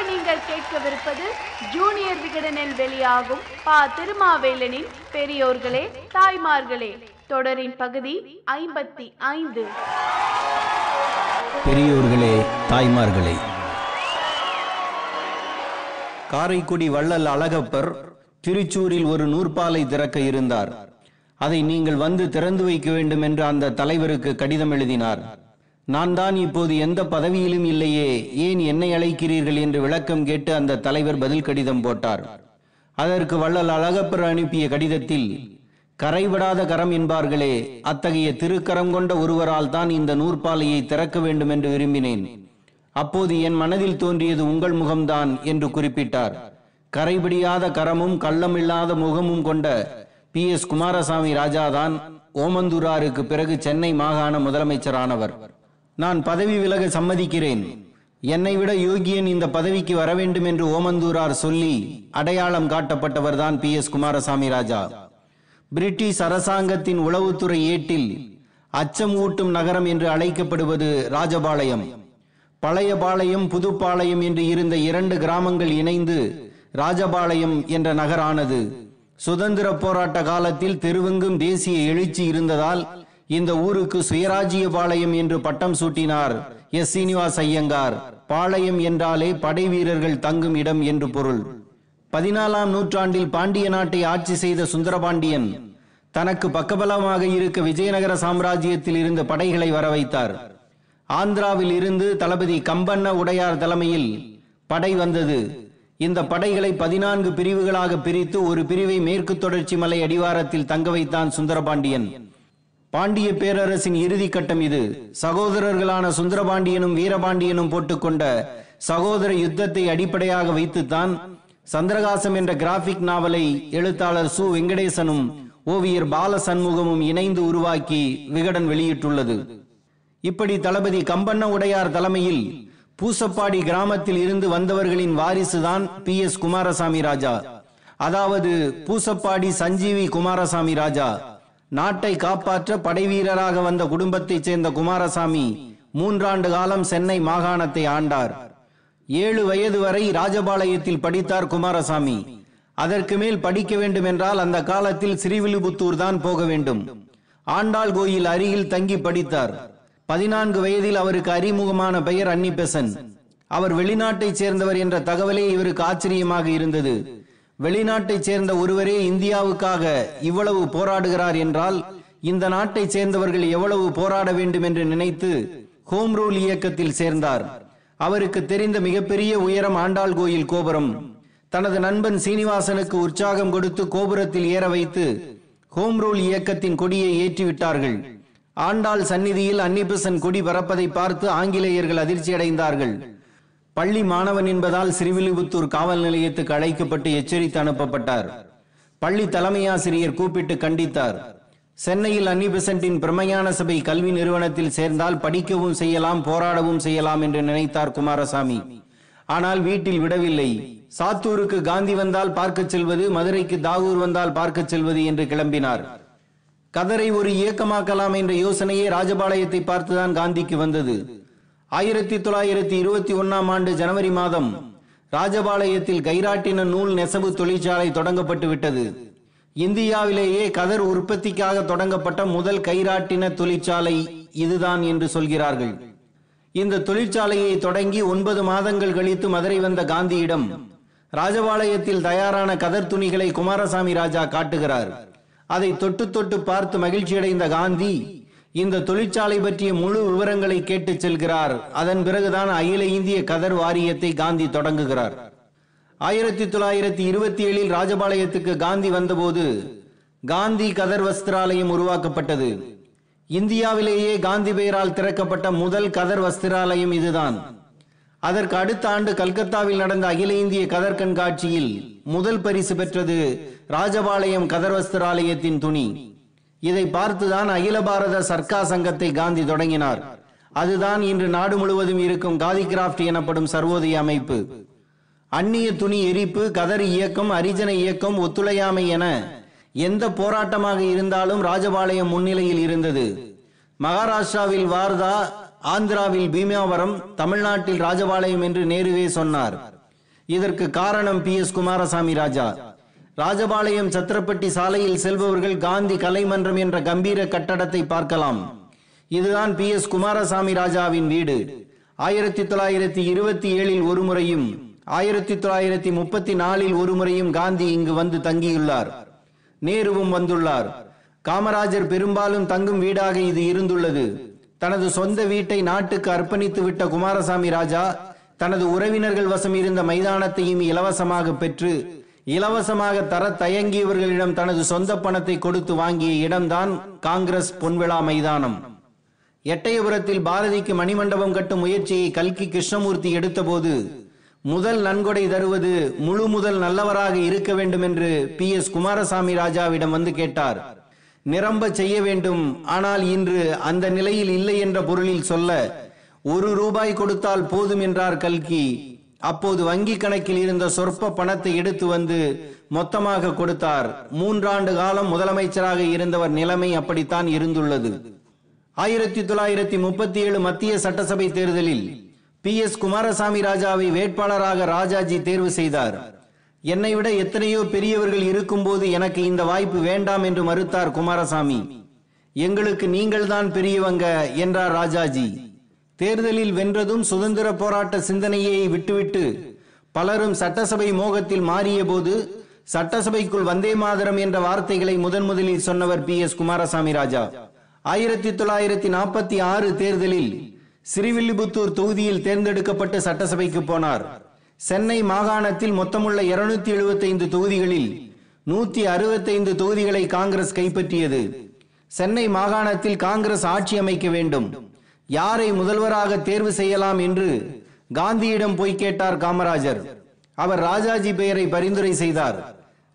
அடுத்து நீங்கள் கேட்கவிருப்பது ஜூனியர் விகடனில் வெளியாகும் பா. திருமாவேலனின் பெரியோர்களே தாய்மார்களே தொடரின் பகுதி ஐம்பத்தி ஐந்து. பெரியோர்களே தாய்மார்களே. காரைக்குடி வள்ளல் அழகப்பர் திருச்சூரில் ஒரு நூற்பாலை திறக்க இருந்தார். அதை நீங்கள் வந்து திறந்து வைக்க வேண்டும் என்று அந்த தலைவருக்கு கடிதம் எழுதினார். நான் தான் இப்போது எந்த பதவியிலும் இல்லையே ஏன் என்னை அழைக்கிறீர்கள் என்று விளக்கம் கேட்டு அந்த தலைவர் பதில் கடிதம் போட்டார். அதற்கு வள்ளல் அழகப்பர் அனுப்பிய கடிதத்தில் கரைபடாத கரம் என்பார்களே அத்தகைய திருக்கரம் கொண்ட ஒருவரால் தான் இந்த நூற்பாலையை திறக்க வேண்டும் என்று விரும்பினேன். அப்போது என் மனதில் தோன்றியது உங்கள் முகம்தான் என்று குறிப்பிட்டார். கரைபிடியாத கரமும் கள்ளமில்லாத முகமும் கொண்ட பி. எஸ். குமாரசாமி ராஜாதான் ஓமந்தூராருக்கு பிறகு சென்னை மாகாண முதலமைச்சரானவர். நான் பதவி விலக சம்மதிக்கிறேன். என்னை விட யோகியன் இந்த பதவிக்கு வர வேண்டும் என்று ஓமந்தூரார் சொல்லி அடையாளம் காட்டப்பட்டவர்தான் P. S. Kumaraswami Raja. British அரசாங்கத்தின் உளவுத்துறை ஏட்டில் அச்சம் ஊட்டும் நகரம் என்று அழைக்கப்படுவது ராஜபாளையம். பழைய பாளையம் புதுப்பாளையம் என்று இருந்த இரண்டு கிராமங்கள் இணைந்து ராஜபாளையம் என்ற நகரானது. சுதந்திர போராட்ட காலத்தில் தெருவெங்கும் தேசிய எழுச்சி இருந்ததால் இந்த ஊருக்கு சுயராஜ்ய பாளையம் என்று பட்டம் சூட்டினார். எஸ். சீனிவாஸ் ஐயங்கார். பாளையம் என்றாலே படை வீரர்கள் தங்கும் இடம் என்று பொருள். பதினாலாம் நூற்றாண்டில் பாண்டிய நாட்டை ஆட்சி செய்த சுந்தரபாண்டியன் தனக்கு பக்கபலமாக இருக்க விஜயநகர சாம்ராஜ்யத்தில் இருந்த படைகளை வரவைத்தார். ஆந்திராவில் இருந்து தளபதி கம்பண்ண உடையார் தலைமையில் படை வந்தது. இந்த படைகளை பதினான்கு பிரிவுகளாக பிரித்து ஒரு பிரிவை மேற்கு தொடர்ச்சி மலை அடிவாரத்தில் தங்க வைத்தான் சுந்தரபாண்டியன். பாண்டிய பேரரசின் இறுதி கட்டம் இது. சகோதரர்களான சுந்தரபாண்டியனும் வீரபாண்டியனும் போட்டுக்கொண்ட சகோதர யுத்தத்தை அடிப்படையாக வைத்துத்தான் சந்திரகாசம் என்ற கிராபிக் நாவலை எழுத்தாளர் சு. வெங்கடேசனும் ஓவியர் பால சண்முகமும் இணைந்து உருவாக்கி விகடன் வெளியிட்டுள்ளது. இப்படி தளபதி கம்பண்ண உடையார் தலைமையில் பூசப்பாடி கிராமத்தில் இருந்து வந்தவர்களின் வாரிசுதான் பி. எஸ். குமாரசாமி ராஜா. அதாவது பூசப்பாடி சஞ்சீவி குமாரசாமி ராஜா. நாட்டை காப்பாற்ற படைவீரராக வந்த குடும்பத்தைச் சேர்ந்த குமாரசாமி மூன்றாண்டு காலம் சென்னை மாகாணத்தை ஆண்டார். ஏழு வயது வரை ராஜபாளையத்தில் படித்தார் குமாரசாமி. அதற்கு மேல் படிக்க வேண்டும் என்றால் அந்த காலத்தில் ஸ்ரீவில்லிபுத்தூர் தான் போக வேண்டும். ஆண்டாள் கோயில் அருகில் தங்கி படித்தார். பதினான்கு வயதில் அவருக்கு அறிமுகமான பெயர் அன்னிபெசன். அவர் வெளிநாட்டைச் சேர்ந்தவர் என்ற தகவலே இவருக்கு ஆச்சரியமாக இருந்தது. வெளிநாட்டைச் சேர்ந்த ஒருவரே இந்தியாவுக்காக இவ்வளவு போராடுகிறார் என்றால் இந்த நாட்டைச் சேர்ந்தவர்கள் எவ்வளவு போராட வேண்டும் என்று நினைத்து ஹோம் ரூல் இயக்கத்தில் சேர்ந்தார். அவருக்கு தெரிந்த மிகப்பெரிய உயரம் ஆண்டாள் கோயில் கோபுரம். தனது நண்பன் சீனிவாசனுக்கு உற்சாகம் கொடுத்து கோபுரத்தில் ஏற வைத்து ஹோம் ரூல் இயக்கத்தின் கொடியை ஏற்றிவிட்டார்கள். ஆண்டாள் சந்நிதியில் அன்னிபெசன் கொடி பறப்பதை பார்த்து ஆங்கிலேயர்கள் அதிர்ச்சி அடைந்தார்கள் பள்ளி மாணவன் என்பதால் சிறுவில்லிபுத்தூர் காவல் நிலையத்துக்கு அழைக்கப்பட்டு எச்சரித்து அனுப்பப்பட்டார். பள்ளி தலைமையாசிரியர் கூப்பிட்டு கண்டித்தார். சென்னையில் அன்னிபெசன்ட்டின் பிரமையான சபை கல்வி நிறுவனத்தில் சேர்ந்தால் படிக்கவும் செய்யலாம் போராடவும் செய்யலாம் என்று நினைத்தார் குமாரசாமி. ஆனால் வீட்டில் விடவில்லை. சாத்தூருக்கு காந்தி வந்தால் பார்க்கச் செல்வது மதுரைக்கு தாகூர் வந்தால் பார்க்கச் செல்வது என்று கிளம்பினார். கதரை ஒரு இயக்கமாக்கலாம் என்ற யோசனையே ராஜபாளையத்தை பார்த்துதான் காந்திக்கு வந்தது. ஆயிரத்தி தொள்ளாயிரத்தி இருபத்தி ஒன்னாம் ஆண்டு ஜனவரி மாதம் ராஜபாளையத்தில் கைராட்டின நூல் நெசவு தொழிற்சாலை தொடங்கப்பட்டு விட்டது. இந்தியாவிலேயே கதர் உற்பத்திக்காக தொடங்கப்பட்ட முதல் கைராட்டின தொழிற்சாலை இதுதான் என்று சொல்கிறார்கள். இந்த தொழிற்சாலையை தொடங்கி ஒன்பது மாதங்கள் கழித்து மதுரை வந்த காந்தியிடம் ராஜபாளையத்தில் தயாரான கதர் துணிகளை குமாரசாமி ராஜா காட்டுகிறார். அதை தொட்டு தொட்டு பார்த்து மகிழ்ச்சியடைந்த காந்தி இந்த தொழிற்சாலை பற்றிய முழு விவரங்களை கேட்டு செல்கிறார். அதன் பிறகுதான் அகில இந்திய கதர் வாரியத்தை காந்தி தொடங்குகிறார். ஆயிரத்தி தொள்ளாயிரத்தி இருபத்தி ஏழில் ராஜபாளையத்துக்கு காந்தி வந்தபோது காந்தி கதர் வஸ்திராலயம் உருவாக்கப்பட்டது. இந்தியாவிலேயே காந்தி பெயரால் திறக்கப்பட்ட முதல் கதர் வஸ்திராலயம் இதுதான். அதற்கு அடுத்த ஆண்டு கல்கத்தாவில் நடந்த அகில இந்திய கதர் கண்காட்சியில் முதல் பரிசு பெற்றது ராஜபாளையம் கதர் வஸ்திராலயத்தின் துணி. இதை பார்த்துதான் அகில பாரத சர்க்கா சங்கத்தை காந்தி தொடங்கினார். அதுதான் இன்று நாடு முழுவதும் இருக்கும் காதி கிராப்ட் எனப்படும் சர்வோதய அமைப்பு. அந்நிய துணி எரிப்பு கதர் இயக்கம் அரிஜன இயக்கம் ஒத்துழையாமை என எந்த போராட்டமாக இருந்தாலும் ராஜபாளையம் முன்னிலையில் இருந்தது. மகாராஷ்டிராவில் வார்தா ஆந்திராவில் பீமாவரம் தமிழ்நாட்டில் ராஜபாளையம் என்று நேருவே சொன்னார். இதற்கு காரணம் பி எஸ் குமாரசாமி ராஜா. ராஜபாளையம் சத்திரப்பட்டி சாலையில் செல்பவர்கள் காந்தி கலைமன்றம் என்ற கம்பீர கட்டடத்தை பார்க்கலாம். இதுதான் பி எஸ் குமாரசாமி ராஜாவின் வீடு. ஆயிரத்தி தொள்ளாயிரத்தி இருபத்தி ஏழில் ஒரு முறையும் ஆயிரத்தி தொள்ளாயிரத்தி முப்பத்தி நாலில் ஒரு முறையும் காந்தி இங்கு வந்து தங்கியுள்ளார். நேருவும் வந்துள்ளார். காமராஜர் பெரும்பாலும் தங்கும் வீடாக இது இருந்துள்ளது. தனது சொந்த வீட்டை நாட்டுக்கு அர்ப்பணித்து விட்ட குமாரசாமி ராஜா தனது உறவினர்கள் வசம் இருந்த மைதானத்தையும் இலவசமாக பெற்று இலவசமாக தர தயங்கியவர்களிடம் தனது சொந்த பணத்தை கொடுத்து வாங்கிய இடம்தான் காங்கிரஸ் பொன்விழா மைதானம். எட்டயபுரத்தில் பாரதிக்கு மணிமண்டபம் கட்டும் முயற்சியை கல்கி கிருஷ்ணமூர்த்தி எடுத்தபோது முதல் நன்கொடை தருவது முழு முதல் நல்லவராக இருக்க வேண்டும் என்று பி. எஸ். குமாரசாமி ராஜாவிடம் வந்து கேட்டார். நிரம்ப செய்ய வேண்டும் ஆனால் இன்று அந்த நிலையில் இல்லை என்ற பொருளில் சொல்ல ஒரு ரூபாய் கொடுத்தால் போதும் என்றார் கல்கி. அப்போது வங்கி கணக்கில் இருந்த சொற்ப பணத்தை எடுத்து வந்து மொத்தமாக கொடுத்தார். மூன்றாண்டு காலம் முதலமைச்சராக இருந்தவர் நிலைமை அப்படித்தான் இருந்துள்ளது. ஆயிரத்தி தொள்ளாயிரத்தி முப்பத்தி ஏழு மத்திய சட்டசபை தேர்தலில் பி எஸ் குமாரசாமி ராஜாவை வேட்பாளராக ராஜாஜி தேர்வு செய்தார். என்னை விட எத்தனையோ பெரியவர்கள் இருக்கும்போது எனக்கு இந்த வாய்ப்பு வேண்டாம் என்று மறுத்தார் குமாரசாமி. எங்களுக்கு நீங்கள்தான் பெரியவங்க என்றார் ராஜாஜி. தேர்தலில் வென்றதும் சுதந்திர போராட்ட சிந்தனையை விட்டுவிட்டு பலரும் சட்டசபை மோகத்தில் மாறிய போது சட்டசபைக்குள் வந்தே மாதரம் என்ற வார்த்தைகளை முதன் முதலில் சொன்னவர் பி எஸ் குமாரசாமி ராஜா. ஆயிரத்தி தொள்ளாயிரத்தி நாற்பத்தி ஆறு தேர்தலில் ஸ்ரீவில்லிபுத்தூர் தொகுதியில் தேர்ந்தெடுக்கப்பட்டு சட்டசபைக்கு போனார். சென்னை மாகாணத்தில் மொத்தமுள்ள இருநூத்தி எழுபத்தைந்து தொகுதிகளில் நூத்தி அறுபத்தைந்து தொகுதிகளை காங்கிரஸ் கைப்பற்றியது. சென்னை மாகாணத்தில் காங்கிரஸ் ஆட்சி அமைக்க வேண்டும். யாரை முதல்வராக தேர்வு செய்யலாம் என்று காந்தியிடம் போய் கேட்டார் காமராஜர். அவர் ராஜாஜி பெயரை பரிந்துரை செய்தார்.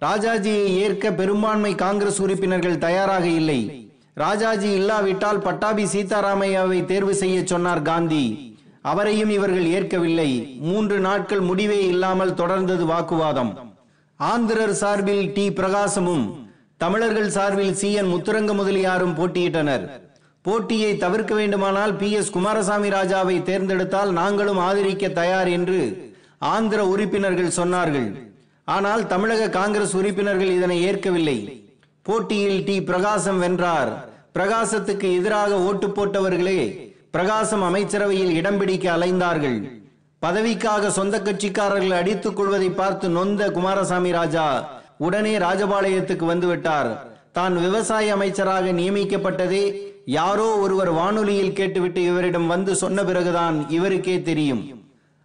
ராஜாஜியை ஏற்க பெரும்பான்மை காங்கிரஸ் உறுப்பினர்கள் தயாராக இல்லை. ராஜாஜி இல்லாவிட்டால் பட்டாபி சீதாராமையாவை தேர்வு செய்ய சொன்னார் காந்தி. அவரையும் இவர்கள் ஏற்கவில்லை. மூன்று நாட்கள் முடிவே இல்லாமல் தொடர்ந்தது வாக்குவாதம். ஆந்திரர் சார்பில் டி. பிரகாசமும் தமிழர்கள் சார்பில் சி. என். முத்துரங்க முதலியாரும் போட்டியிட்டனர். போட்டியை தவிர்க்க வேண்டுமானால் பி எஸ் குமாரசாமி ராஜாவை தேர்ந்தெடுத்தால் நாங்களும் ஆதரிக்க தயார் என்று ஆந்திர உறுப்பினர்கள் சொன்னார்கள். ஆனால் தமிழக காங்கிரஸ் உறுப்பினர்கள் இதனை ஏற்கவில்லை. போட்டியில் டி. பிரகாசம் வென்றார். பிரகாசத்துக்கு எதிராக ஓட்டு போட்டவர்களே பிரகாசம் அமைச்சரவையில் இடம் பிடிக்க அலைந்தார்கள். பதவிக்காக சொந்த கட்சிக்காரர்கள் அடித்துக் கொள்வதை பார்த்து நொந்த குமாரசாமி ராஜா உடனே ராஜபாளையத்துக்கு வந்துவிட்டார். தான் விவசாய அமைச்சராக நியமிக்கப்பட்டதே யாரோ ஒருவர் வானொலியில் கேட்டுவிட்டு இவரிடம் வந்து சொன்ன பிறகுதான் இவருக்கே தெரியும்.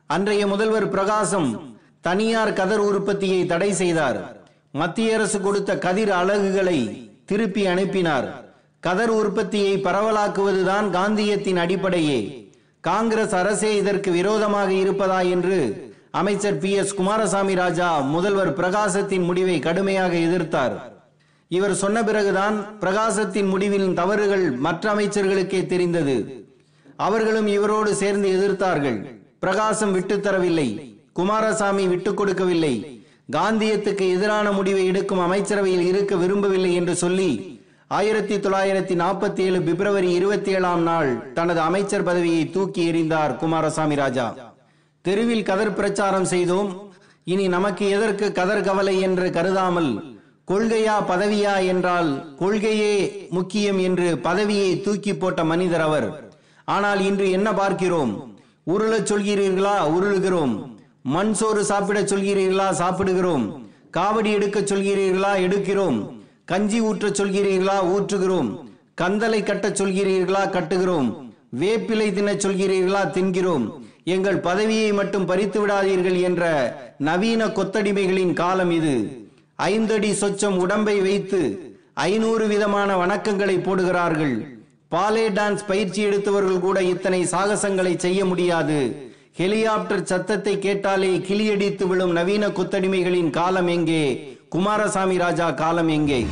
அன்றைய முதல்வர் பிரகாசம் தனியார் கதர் உற்பத்தியை தடை செய்தார். மத்திய அரசு கொடுத்த கதிர் அலகுகளை திருப்பி அனுப்பினார். கதர் உற்பத்தியை பரவலாக்குவதுதான் காந்தியத்தின் அடிப்படையே. காங்கிரஸ் அரசே இதற்கு விரோதமாக இருப்பதா என்று அமைச்சர் பி எஸ் குமாரசாமி ராஜா முதல்வர் பிரகாசத்தின் முடிவை கடுமையாக எதிர்த்தார். இவர் சொன்ன பிறகுதான் பிரகாசத்தின் முடிவில் தவறுகள் மற்ற அமைச்சர்களுக்கே தெரிந்தது. அவர்களும் இவரோடு சேர்ந்து எதிர்த்தார்கள். பிரகாசம் விட்டுத்தரவில்லை குமாரசாமி விட்டுக் கொடுக்கவில்லை. காந்தியத்துக்கு எதிரான முடிவை எடுக்கும் அமைச்சரவையில் இருக்க விரும்பவில்லை என்று சொல்லி ஆயிரத்தி தொள்ளாயிரத்தி நாற்பத்தி ஏழு பிப்ரவரி இருபத்தி ஏழாம் நாள் தனது அமைச்சர் பதவியை தூக்கி எறிந்தார் குமாரசாமி ராஜா. தெருவில் கதர் பிரச்சாரம் செய்தோம். இனி நமக்கு எதற்கு கதர் கவலை என்று கருதாமல் கொள்கையா பதவியா என்றால் கொள்கையே முக்கியம் என்று பதவியை தூக்கி போட்ட மனிதர் அவர். ஆனால் இன்று என்ன பார்க்கிறோம்? உருளச் சொல்கிறீர்களா? உருளுகிறோம். மண் சோறு சாப்பிடச் சொல்கிறீர்களா? சாப்பிடுகிறோம். காவடி எடுக்கச் சொல்கிறீர்களா? எடுக்கிறோம். கஞ்சி ஊற்றச் சொல்கிறீர்களா? ஊற்றுகிறோம். கந்தலை கட்டச் சொல்கிறீர்களா? கட்டுகிறோம். வேப்பிலை தின்னச் சொல்கிறீர்களா? தின்கிறோம். எங்கள் பதவியை மட்டும் பறித்து விடாதீர்கள் என்ற நவீன கொத்தடிமைகளின் காலம் இது. ஐந்தடி சொச்சம் உடம்பை வைத்து ஐநூறு விதமான வணக்கங்களை போடுகிறார்கள். பாலே டான்ஸ் பயிற்சி எடுத்தவர்கள் கூட இத்தனை சாகசங்களை செய்ய முடியாது. ஹெலிகாப்டர் சத்தத்தை கேட்டாலே கிளியடித்து விழும் நவீன கொத்தடிமைகளின் காலம் எங்கே? குமாரசாமி ராஜா காலம் எங்கே?